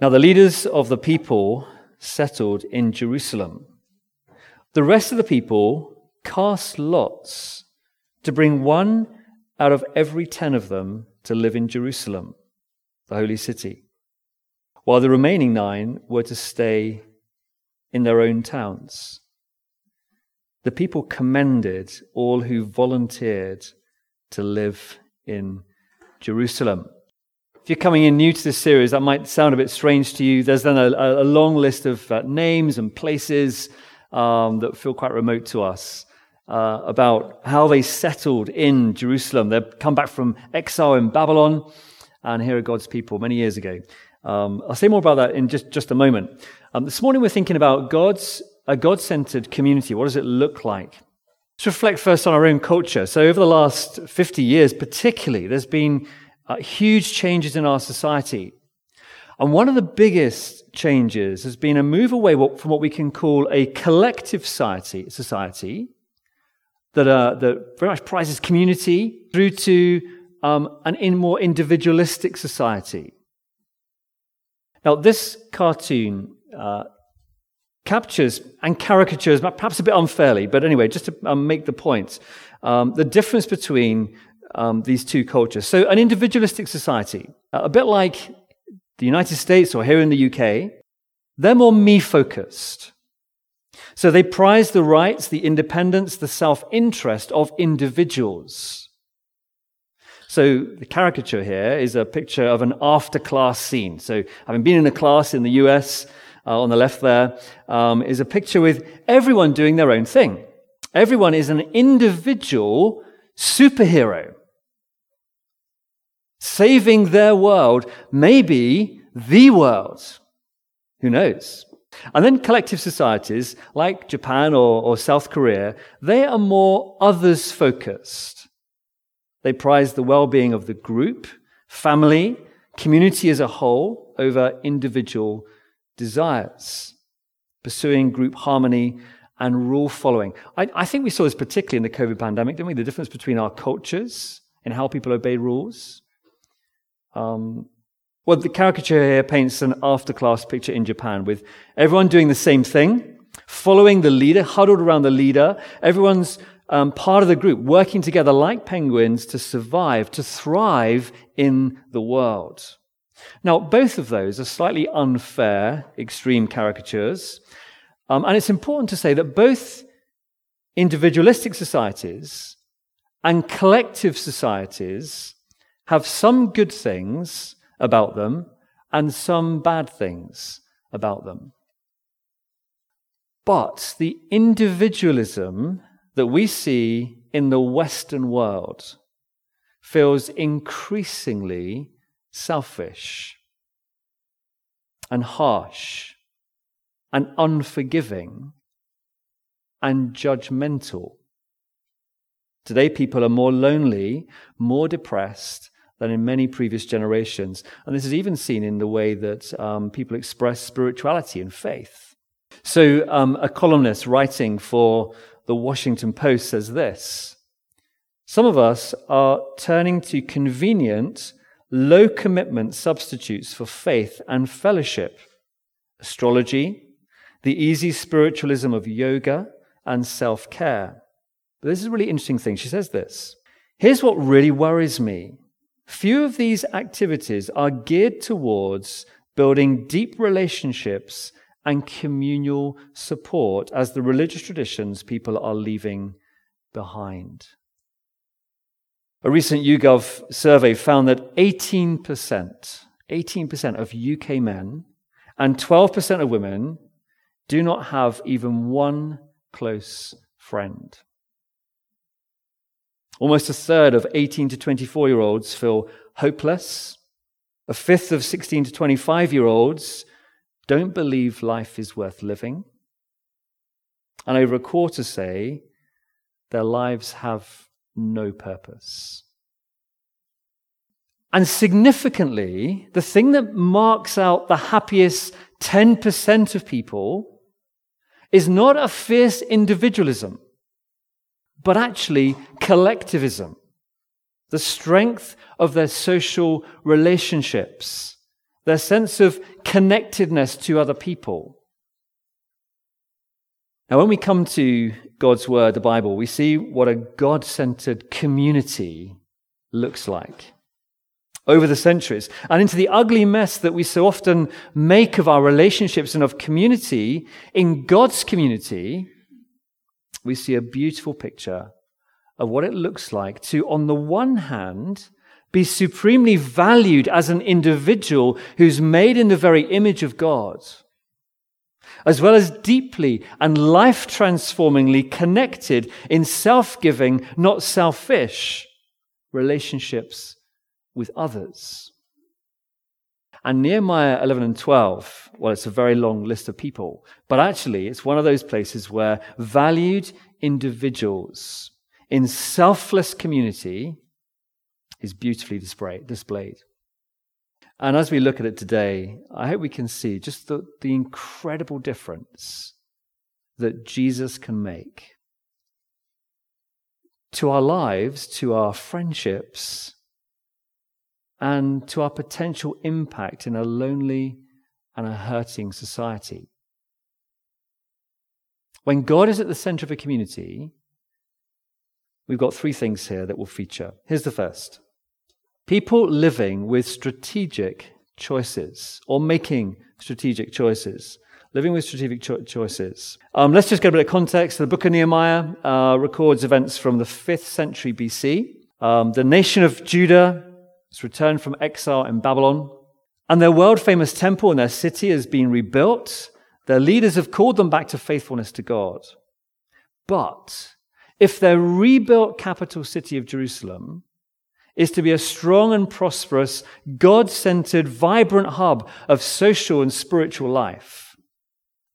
Now, the leaders of the people settled in Jerusalem. The rest of the people cast lots to bring one out of every ten of them to live in Jerusalem, the holy city, while the remaining nine were to stay in their own towns. The people commended all who volunteered to live in Jerusalem. If you're coming in new to this series, that might sound a bit strange to you. There's then a, a long list of uh, names and places um, that feel quite remote to us uh, about how they settled in Jerusalem. They've come back from exile in Babylon, and here are God's people many years ago. Um, I'll say more about that in just, just a moment. Um, this morning, we're thinking about God's a God centered community. What does it look like? Let's reflect first on our own culture. So, over the last 50 years, particularly, there's been uh, huge changes in our society. And one of the biggest changes has been a move away from what we can call a collective society, society that, uh, that very much prizes community through to um, an in more individualistic society. Now, this cartoon uh, captures and caricatures, perhaps a bit unfairly, but anyway, just to um, make the point, um, the difference between um, these two cultures. So, an individualistic society, a bit like the United States or here in the UK, they're more me focused. So, they prize the rights, the independence, the self interest of individuals. So, the caricature here is a picture of an after class scene. So, having been in a class in the US, uh, on the left there um, is a picture with everyone doing their own thing. Everyone is an individual superhero saving their world, maybe the world. Who knows? And then collective societies like Japan or, or South Korea, they are more others focused. They prize the well being of the group, family, community as a whole over individual desires, pursuing group harmony and rule following. I, I, think we saw this particularly in the COVID pandemic, didn't we? The difference between our cultures and how people obey rules. Um, well, the caricature here paints an after class picture in Japan with everyone doing the same thing, following the leader, huddled around the leader. Everyone's um, part of the group, working together like penguins to survive, to thrive in the world. Now, both of those are slightly unfair, extreme caricatures. Um, and it's important to say that both individualistic societies and collective societies have some good things about them and some bad things about them. But the individualism that we see in the Western world feels increasingly selfish and harsh and unforgiving and judgmental. Today, people are more lonely, more depressed than in many previous generations. And this is even seen in the way that um, people express spirituality and faith. So, um, a columnist writing for the Washington Post says this Some of us are turning to convenient low commitment substitutes for faith and fellowship astrology, the easy spiritualism of yoga, and self care. But this is a really interesting thing. She says this Here's what really worries me. Few of these activities are geared towards building deep relationships and communal support as the religious traditions people are leaving behind. A recent YouGov survey found that 18%, 18% of UK men and 12% of women do not have even one close friend. Almost a third of 18 to 24 year olds feel hopeless. A fifth of 16 to 25 year olds don't believe life is worth living. And over a quarter say their lives have no purpose. And significantly, the thing that marks out the happiest 10% of people is not a fierce individualism, but actually collectivism. The strength of their social relationships their sense of connectedness to other people. Now, when we come to God's Word, the Bible, we see what a God centered community looks like over the centuries and into the ugly mess that we so often make of our relationships and of community. In God's community, we see a beautiful picture of what it looks like to, on the one hand, be supremely valued as an individual who's made in the very image of God, as well as deeply and life transformingly connected in self giving, not selfish relationships with others. And Nehemiah 11 and 12, well, it's a very long list of people, but actually it's one of those places where valued individuals in selfless community is beautifully displayed. And as we look at it today, I hope we can see just the, the incredible difference that Jesus can make to our lives, to our friendships, and to our potential impact in a lonely and a hurting society. When God is at the center of a community, we've got three things here that will feature. Here's the first people living with strategic choices or making strategic choices. Living with strategic cho- choices. Um, let's just get a bit of context. The book of Nehemiah uh, records events from the 5th century BC. Um, the nation of Judah has returned from exile in Babylon, and their world famous temple and their city has been rebuilt. Their leaders have called them back to faithfulness to God. But if their rebuilt capital city of Jerusalem is to be a strong and prosperous, God centered, vibrant hub of social and spiritual life,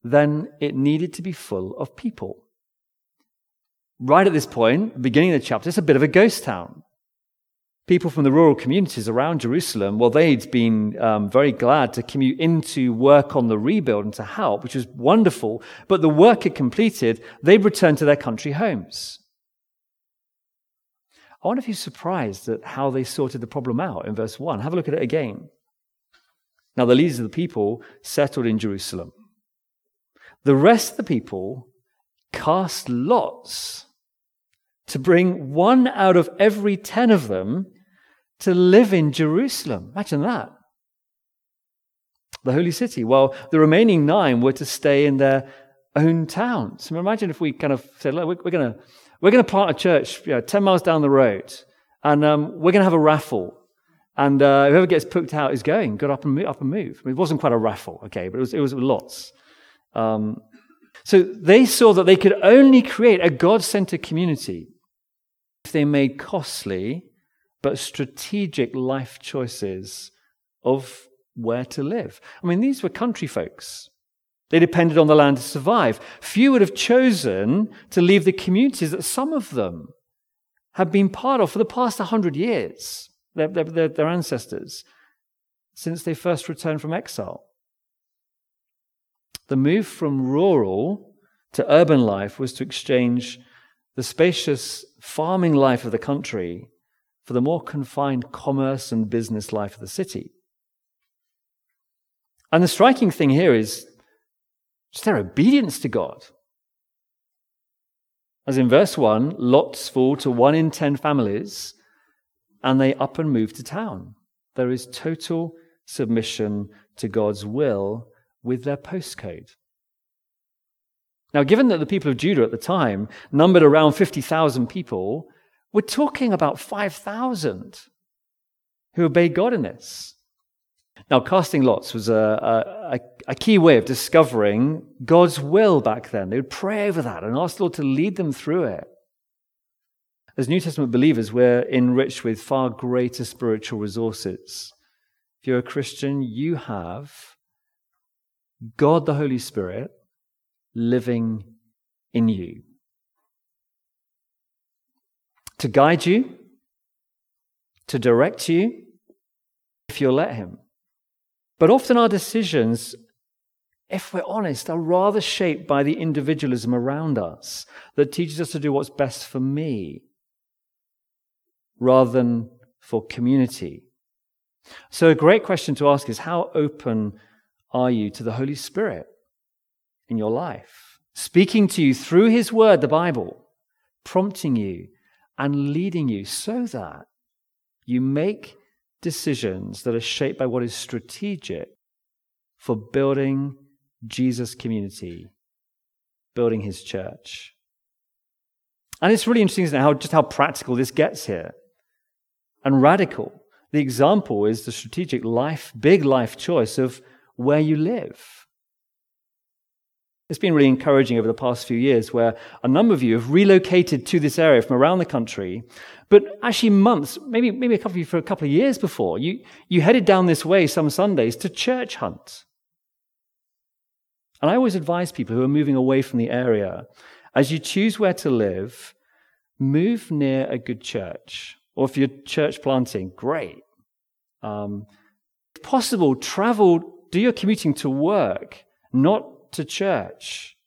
then it needed to be full of people. Right at this point, beginning of the chapter, it's a bit of a ghost town. People from the rural communities around Jerusalem, well, they'd been um, very glad to commute in to work on the rebuild and to help, which was wonderful. But the work had completed, they'd returned to their country homes. I wonder if you're surprised at how they sorted the problem out in verse 1. Have a look at it again. Now, the leaders of the people settled in Jerusalem. The rest of the people cast lots to bring one out of every ten of them to live in Jerusalem. Imagine that. The holy city. Well, the remaining nine were to stay in their own towns. So imagine if we kind of said, look, we're, going to we're going to plant a church you know, 10 miles down the road, and um, we're going to have a raffle. And uh, whoever gets picked out is going, got up and move. Up and move. I mean, it wasn't quite a raffle, okay, but it was, it was lots. Um, so they saw that they could only create a God centered community if they made costly but strategic life choices of where to live. I mean, these were country folks. They depended on the land to survive. Few would have chosen to leave the communities that some of them have been part of for the past 100 years, their, their, their ancestors, since they first returned from exile. The move from rural to urban life was to exchange the spacious farming life of the country for the more confined commerce and business life of the city. And the striking thing here is it's their obedience to God. As in verse 1, lots fall to one in ten families, and they up and move to town. There is total submission to God's will with their postcode. Now, given that the people of Judah at the time numbered around 50,000 people, we're talking about 5,000 who obey God in this. Now, casting lots was a, a, a, key way of discovering God's will back then. They would pray over that and ask the Lord to lead them through it. As New Testament believers, we're enriched with far greater spiritual resources. If you're a Christian, you have God the Holy Spirit living in you to guide you, to direct you, if you'll let Him. But often our decisions, if we're honest, are rather shaped by the individualism around us that teaches us to do what's best for me rather than for community. So, a great question to ask is how open are you to the Holy Spirit in your life, speaking to you through His Word, the Bible, prompting you and leading you so that you make decisions that are shaped by what is strategic for building Jesus' community, building His church. And it's really interesting isn't how, just how practical this gets here and radical. The example is the strategic life, big life choice of where you live. It's been really encouraging over the past few years where a number of you have relocated to this area from around the country, but actually months, maybe, maybe a couple of you for a couple of years before, you, you headed down this way some Sundays to church hunt. And I always advise people who are moving away from the area, as you choose where to live, move near a good church. Or if you're church planting, great. Um, if possible, travel, do your commuting to work, not to church.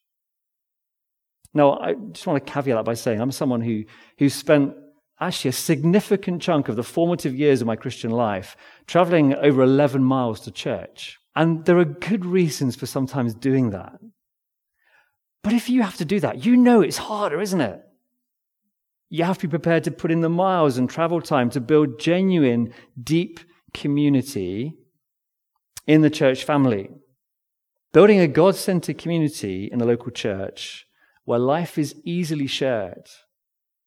Now, I just want to caveat that by saying I'm someone who, who spent actually a significant chunk of the formative years of my Christian life traveling over 11 miles to church. And there are good reasons for sometimes doing that. But if you have to do that, you know it's harder, isn't it? You have to be prepared to put in the miles and travel time to build genuine, deep community in the church family. Building a God centered community in the local church where life is easily shared,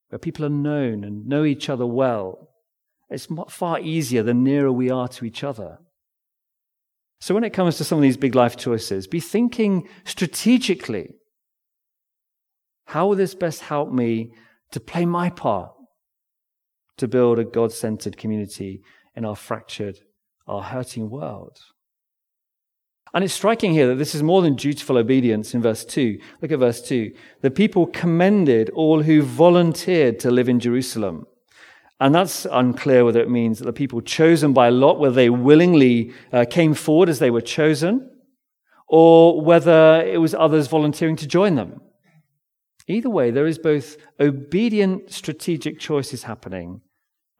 where people are known and know each other well. It's far easier the nearer we are to each other. So, when it comes to some of these big life choices, be thinking strategically how will this best help me to play my part to build a God centered community in our fractured, our hurting world. And it's striking here that this is more than dutiful obedience in verse 2. Look at verse 2. The people commended all who volunteered to live in Jerusalem. And that's unclear whether it means that the people chosen by Lot, whether they willingly uh, came forward as they were chosen, or whether it was others volunteering to join them. Either way, there is both obedient strategic choices happening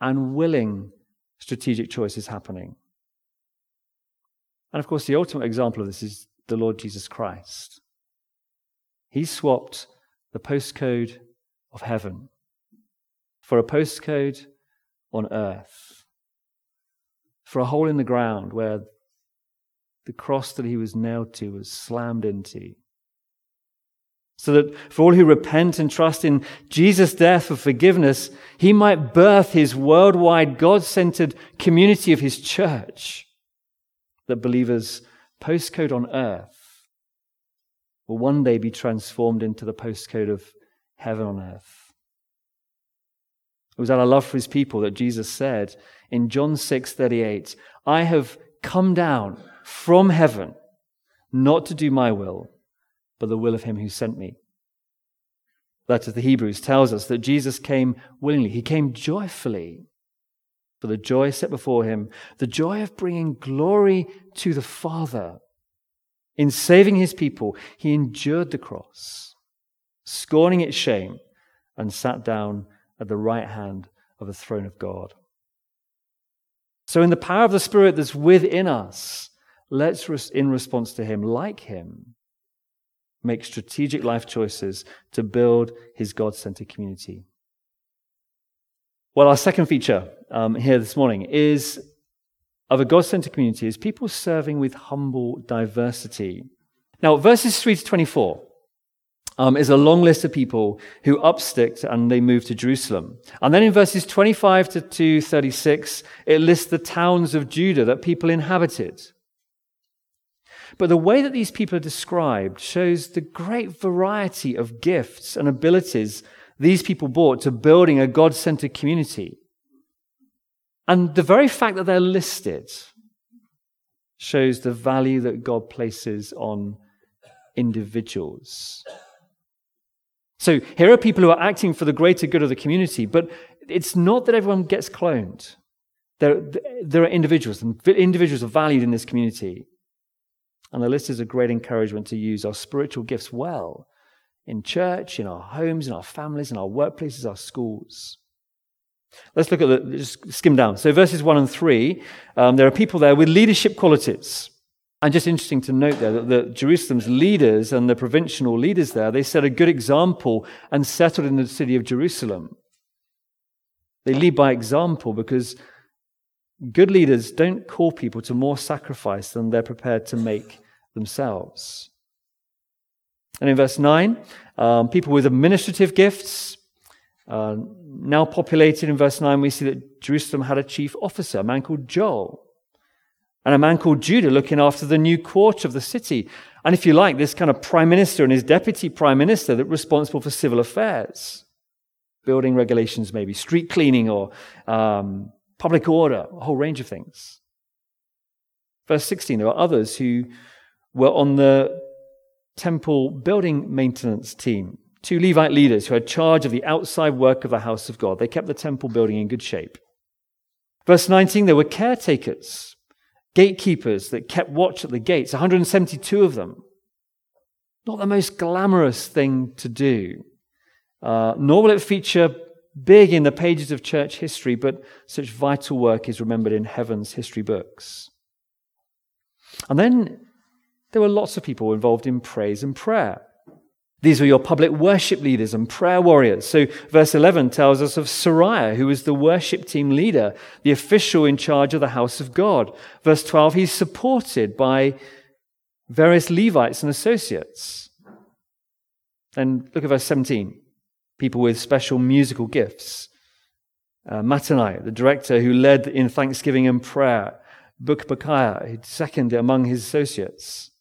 and willing strategic choices happening. And of course, the ultimate example of this is the Lord Jesus Christ. He swapped the postcode of heaven for a postcode on earth, for a hole in the ground where the cross that he was nailed to was slammed into so that for all who repent and trust in Jesus' death for forgiveness, he might birth his worldwide, God centered community of his church. That believers' postcode on earth will one day be transformed into the postcode of heaven on earth. It was out of love for his people that Jesus said in John 6 38, I have come down from heaven not to do my will but the will of him who sent me. That of the Hebrews tells us that Jesus came willingly. He came joyfully for the joy set before him, the joy of bringing glory to the Father. In saving his people, he endured the cross, scorning its shame, and sat down at the right hand of the throne of God. So, in the power of the Spirit that's within us, let's, in response to him, like him, make strategic life choices to build his God centered community. Well, our second feature um, here this morning is of a God centered community is people serving with humble diversity. Now, verses 3 to 24 um, is a long list of people who upsticked and they moved to Jerusalem. And then in verses 25 to 236, it lists the towns of Judah that people inhabited. But the way that these people are described shows the great variety of gifts and abilities these people brought to building a God centered community. And the very fact that they're listed shows the value that God places on individuals. So here are people who are acting for the greater good of the community, but it's not that everyone gets cloned. There, there are individuals, and individuals are valued in this community. And the list is a great encouragement to use our spiritual gifts well in church, in our homes, in our families, in our workplaces, our schools. Let's look at the, just skim down. So, verses 1 and 3, um, there are people there with leadership qualities. And just interesting to note there that the Jerusalem's leaders and the provincial leaders there, they set a good example and settled in the city of Jerusalem. They lead by example because good leaders don't call people to more sacrifice than they're prepared to make themselves. And in verse 9, um, people with administrative gifts, uh, now populated in verse 9, we see that Jerusalem had a chief officer, a man called Joel, and a man called Judah looking after the new court of the city. And if you like, this kind of prime minister and his deputy prime minister that responsible for civil affairs, building regulations, maybe, street cleaning or um, public order, a whole range of things. Verse 16, there are others who were on the temple building maintenance team two Levite leaders who had charge of the outside work of the house of God. They kept the temple building in good shape. Verse 19, there were caretakers, gatekeepers that kept watch at the gates, 172 of them. Not the most glamorous thing to do, uh, nor will it feature big in the pages of church history, but such vital work is remembered in heaven's history books. And then there were lots of people involved in praise and prayer. These were your public worship leaders and prayer warriors. So, verse 11 tells us of Seraiah, who was the worship team leader, the official in charge of the house of God. Verse 12, he's supported by various Levites and associates. And look at verse 17 people with special musical gifts. Uh, Mattaniah, the director who led in thanksgiving and prayer. Bakbukiah, second among his associates.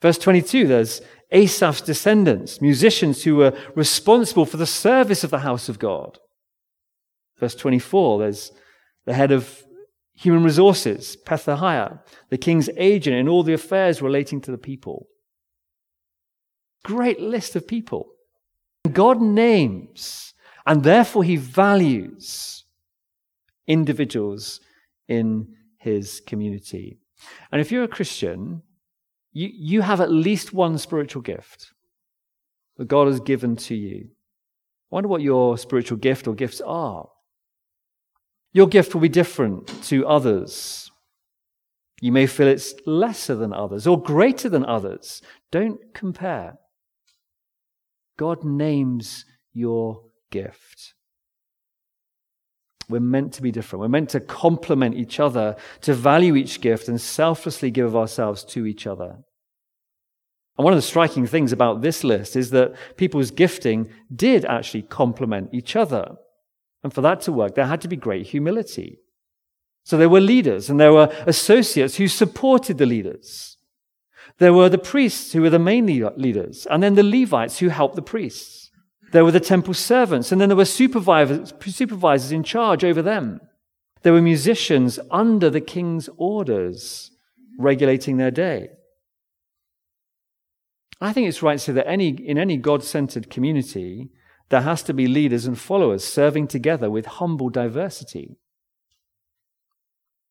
Verse 22, there's Asaph's descendants, musicians who were responsible for the service of the house of God. Verse 24, there's the head of human resources, Pethahiah, the king's agent in all the affairs relating to the people. Great list of people. God names, and therefore he values individuals in his community. And if you're a Christian, you, you have at least one spiritual gift that God has given to you. I wonder what your spiritual gift or gifts are. Your gift will be different to others. You may feel it's lesser than others or greater than others. Don't compare. God names your gift. We're meant to be different. We're meant to complement each other, to value each gift, and selflessly give of ourselves to each other. And one of the striking things about this list is that people's gifting did actually complement each other. And for that to work, there had to be great humility. So there were leaders and there were associates who supported the leaders. There were the priests who were the main leaders, and then the Levites who helped the priests. There were the temple servants, and then there were supervisors, supervisors in charge over them. There were musicians under the king's orders, regulating their day. I think it's right to say that any, in any God centered community, there has to be leaders and followers serving together with humble diversity.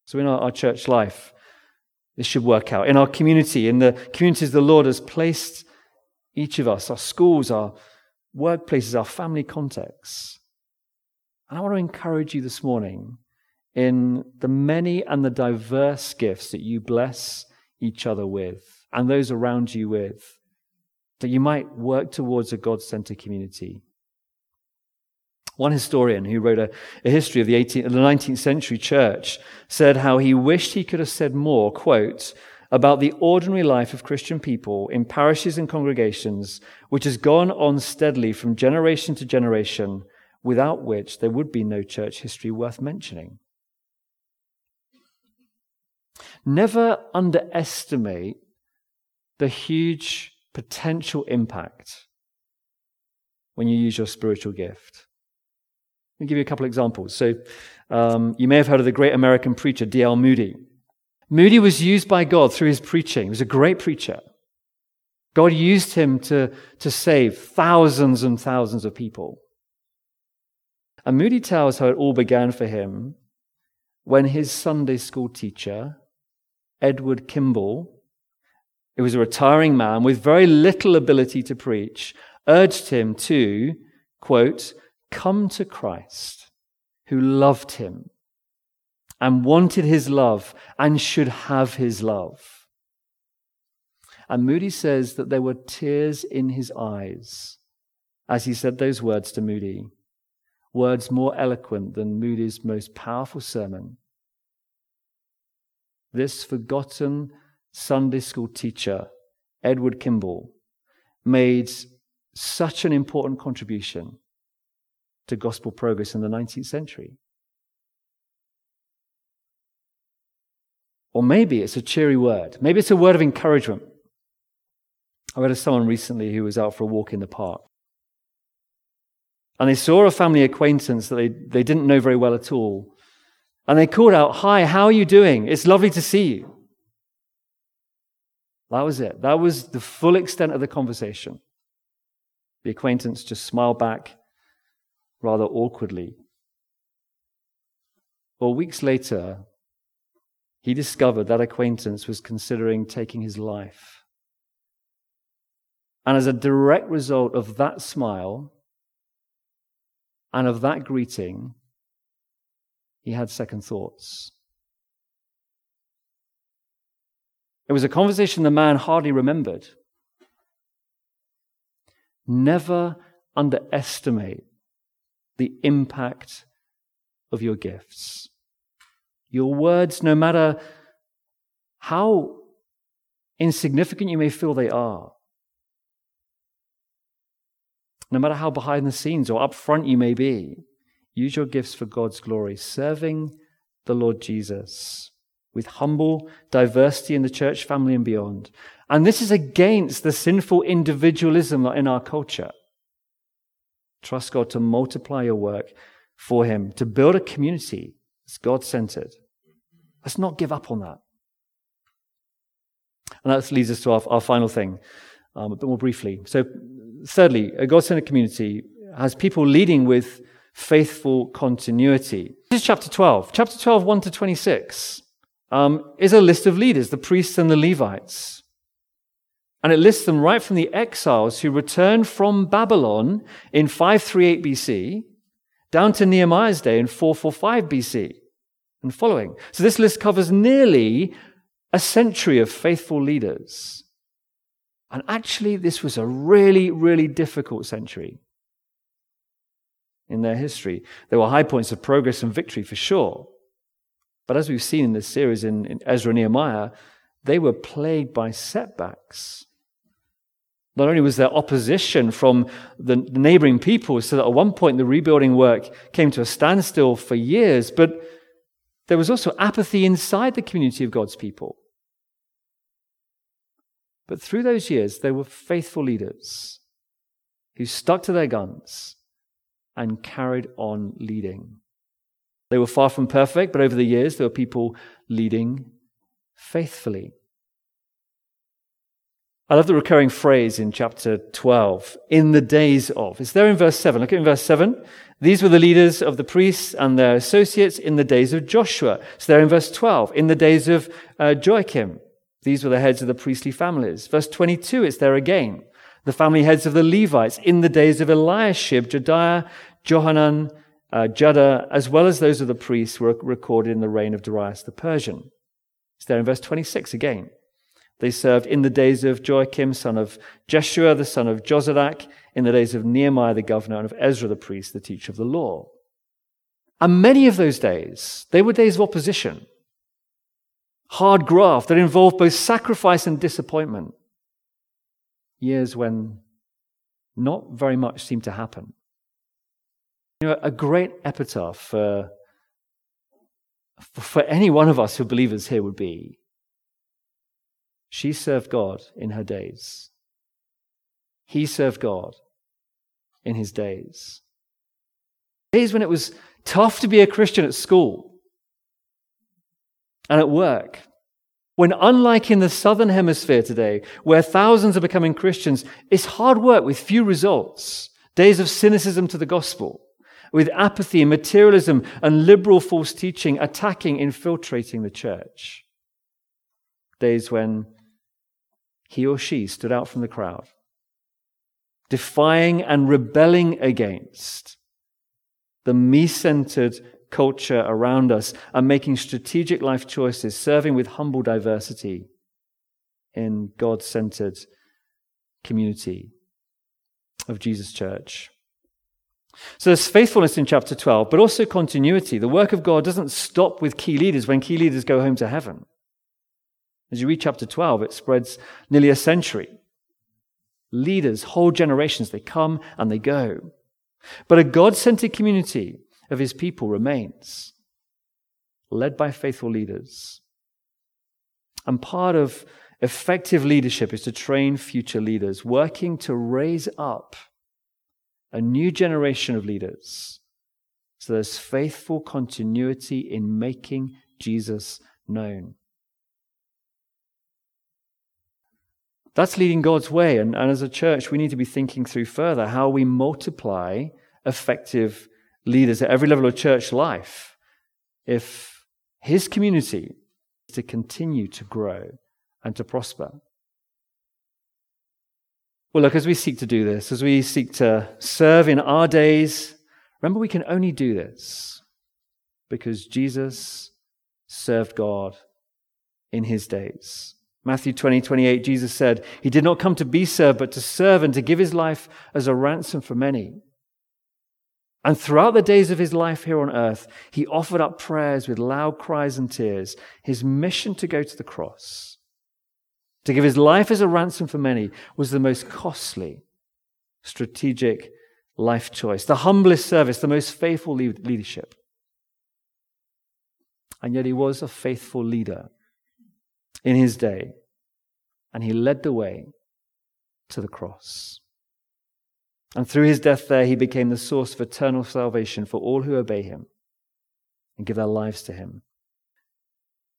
So, in our, our church life, this should work out. In our community, in the communities the Lord has placed each of us, our schools, our workplaces, our family contexts. And I want to encourage you this morning in the many and the diverse gifts that you bless each other with and those around you with, that you might work towards a God centered community. One historian who wrote a, a history of the, 18, the 19th century church said how he wished he could have said more, quote, about the ordinary life of Christian people in parishes and congregations, which has gone on steadily from generation to generation, without which there would be no church history worth mentioning. Never underestimate the huge potential impact when you use your spiritual gift. Let me give you a couple of examples. So, um, you may have heard of the great American preacher D.L. Moody. Moody was used by God through his preaching. He was a great preacher. God used him to, to save thousands and thousands of people. And Moody tells how it all began for him when his Sunday school teacher, Edward Kimball, who was a retiring man with very little ability to preach, urged him to, quote, come to Christ who loved him and wanted his love and should have his love. And Moody says that there were tears in his eyes as he said those words to Moody, words more eloquent than Moody's most powerful sermon. This forgotten Sunday school teacher, Edward Kimball, made such an important contribution to gospel progress in the 19th century. Or maybe it's a cheery word. Maybe it's a word of encouragement. I read of someone recently who was out for a walk in the park. And they saw a family acquaintance that they, they didn't know very well at all. And they called out, Hi, how are you doing? It's lovely to see you. That was it. That was the full extent of the conversation. The acquaintance just smiled back rather awkwardly. Well, weeks later, he discovered that acquaintance was considering taking his life. And as a direct result of that smile and of that greeting, he had second thoughts. It was a conversation the man hardly remembered. Never underestimate the impact of your gifts. Your words, no matter how insignificant you may feel they are, no matter how behind the scenes or up front you may be, use your gifts for God's glory, serving the Lord Jesus with humble diversity in the church family and beyond. And this is against the sinful individualism in our culture. Trust God to multiply your work for Him, to build a community that's God centered. Let's not give up on that. And that leads us to our, our final thing, um, a bit more briefly. So, thirdly, a God centered community has people leading with faithful continuity. This is chapter 12. Chapter 12, 1 to 26, um, is a list of leaders, the priests and the Levites. And it lists them right from the exiles who returned from Babylon in 538 BC down to Nehemiah's day in 445 BC and following. So this list covers nearly a century of faithful leaders. And actually, this was a really, really difficult century in their history. There were high points of progress and victory for sure. But as we've seen in this series in, in Ezra and Nehemiah, they were plagued by setbacks. Not only was there opposition from the neighboring people, so that at one point the rebuilding work came to a standstill for years, but there was also apathy inside the community of God's people. But through those years, there were faithful leaders who stuck to their guns and carried on leading. They were far from perfect, but over the years, there were people leading faithfully. I love the recurring phrase in chapter 12, in the days of. It's there in verse 7. Look at in verse 7. These were the leaders of the priests and their associates in the days of Joshua. It's there in verse 12. In the days of uh, Joachim. These were the heads of the priestly families. Verse 22, it's there again. The family heads of the Levites in the days of Eliashib, Jediah, Johanan, uh, as well as those of the priests were recorded in the reign of Darius the Persian. It's there in verse 26 again. They served in the days of Joachim, son of Jeshua, the son of Jozadak, in the days of Nehemiah the governor, and of Ezra the priest, the teacher of the law. And many of those days, they were days of opposition, hard graft that involved both sacrifice and disappointment. Years when not very much seemed to happen. You know, a great epitaph for, for any one of us who are believers here would be she served God in her days. He served God in his days. Days when it was tough to be a Christian at school and at work. When, unlike in the southern hemisphere today, where thousands are becoming Christians, it's hard work with few results, days of cynicism to the gospel, with apathy, and materialism, and liberal false teaching attacking, infiltrating the church. Days when he or she stood out from the crowd, defying and rebelling against the me centered culture around us and making strategic life choices, serving with humble diversity in God centered community of Jesus Church. So there's faithfulness in chapter 12, but also continuity. The work of God doesn't stop with key leaders when key leaders go home to heaven. As you read chapter 12, it spreads nearly a century. Leaders, whole generations, they come and they go. But a God centered community of his people remains, led by faithful leaders. And part of effective leadership is to train future leaders, working to raise up a new generation of leaders. So there's faithful continuity in making Jesus known. That's leading God's way. And, and as a church, we need to be thinking through further how we multiply effective leaders at every level of church life if his community is to continue to grow and to prosper. Well, look, as we seek to do this, as we seek to serve in our days, remember we can only do this because Jesus served God in his days. Matthew 20, 28, Jesus said, He did not come to be served, but to serve and to give his life as a ransom for many. And throughout the days of his life here on earth, he offered up prayers with loud cries and tears, his mission to go to the cross to give his life as a ransom for many was the most costly strategic life choice, the humblest service, the most faithful leadership. And yet he was a faithful leader in his day, and he led the way to the cross. And through his death there, he became the source of eternal salvation for all who obey him and give their lives to him.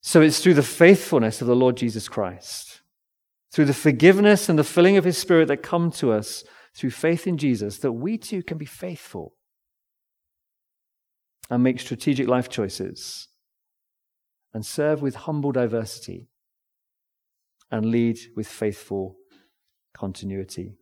So it's through the faithfulness of the Lord Jesus Christ through the forgiveness and the filling of His Spirit that come to us through faith in Jesus, that we too can be faithful and make strategic life choices and serve with humble diversity and lead with faithful continuity.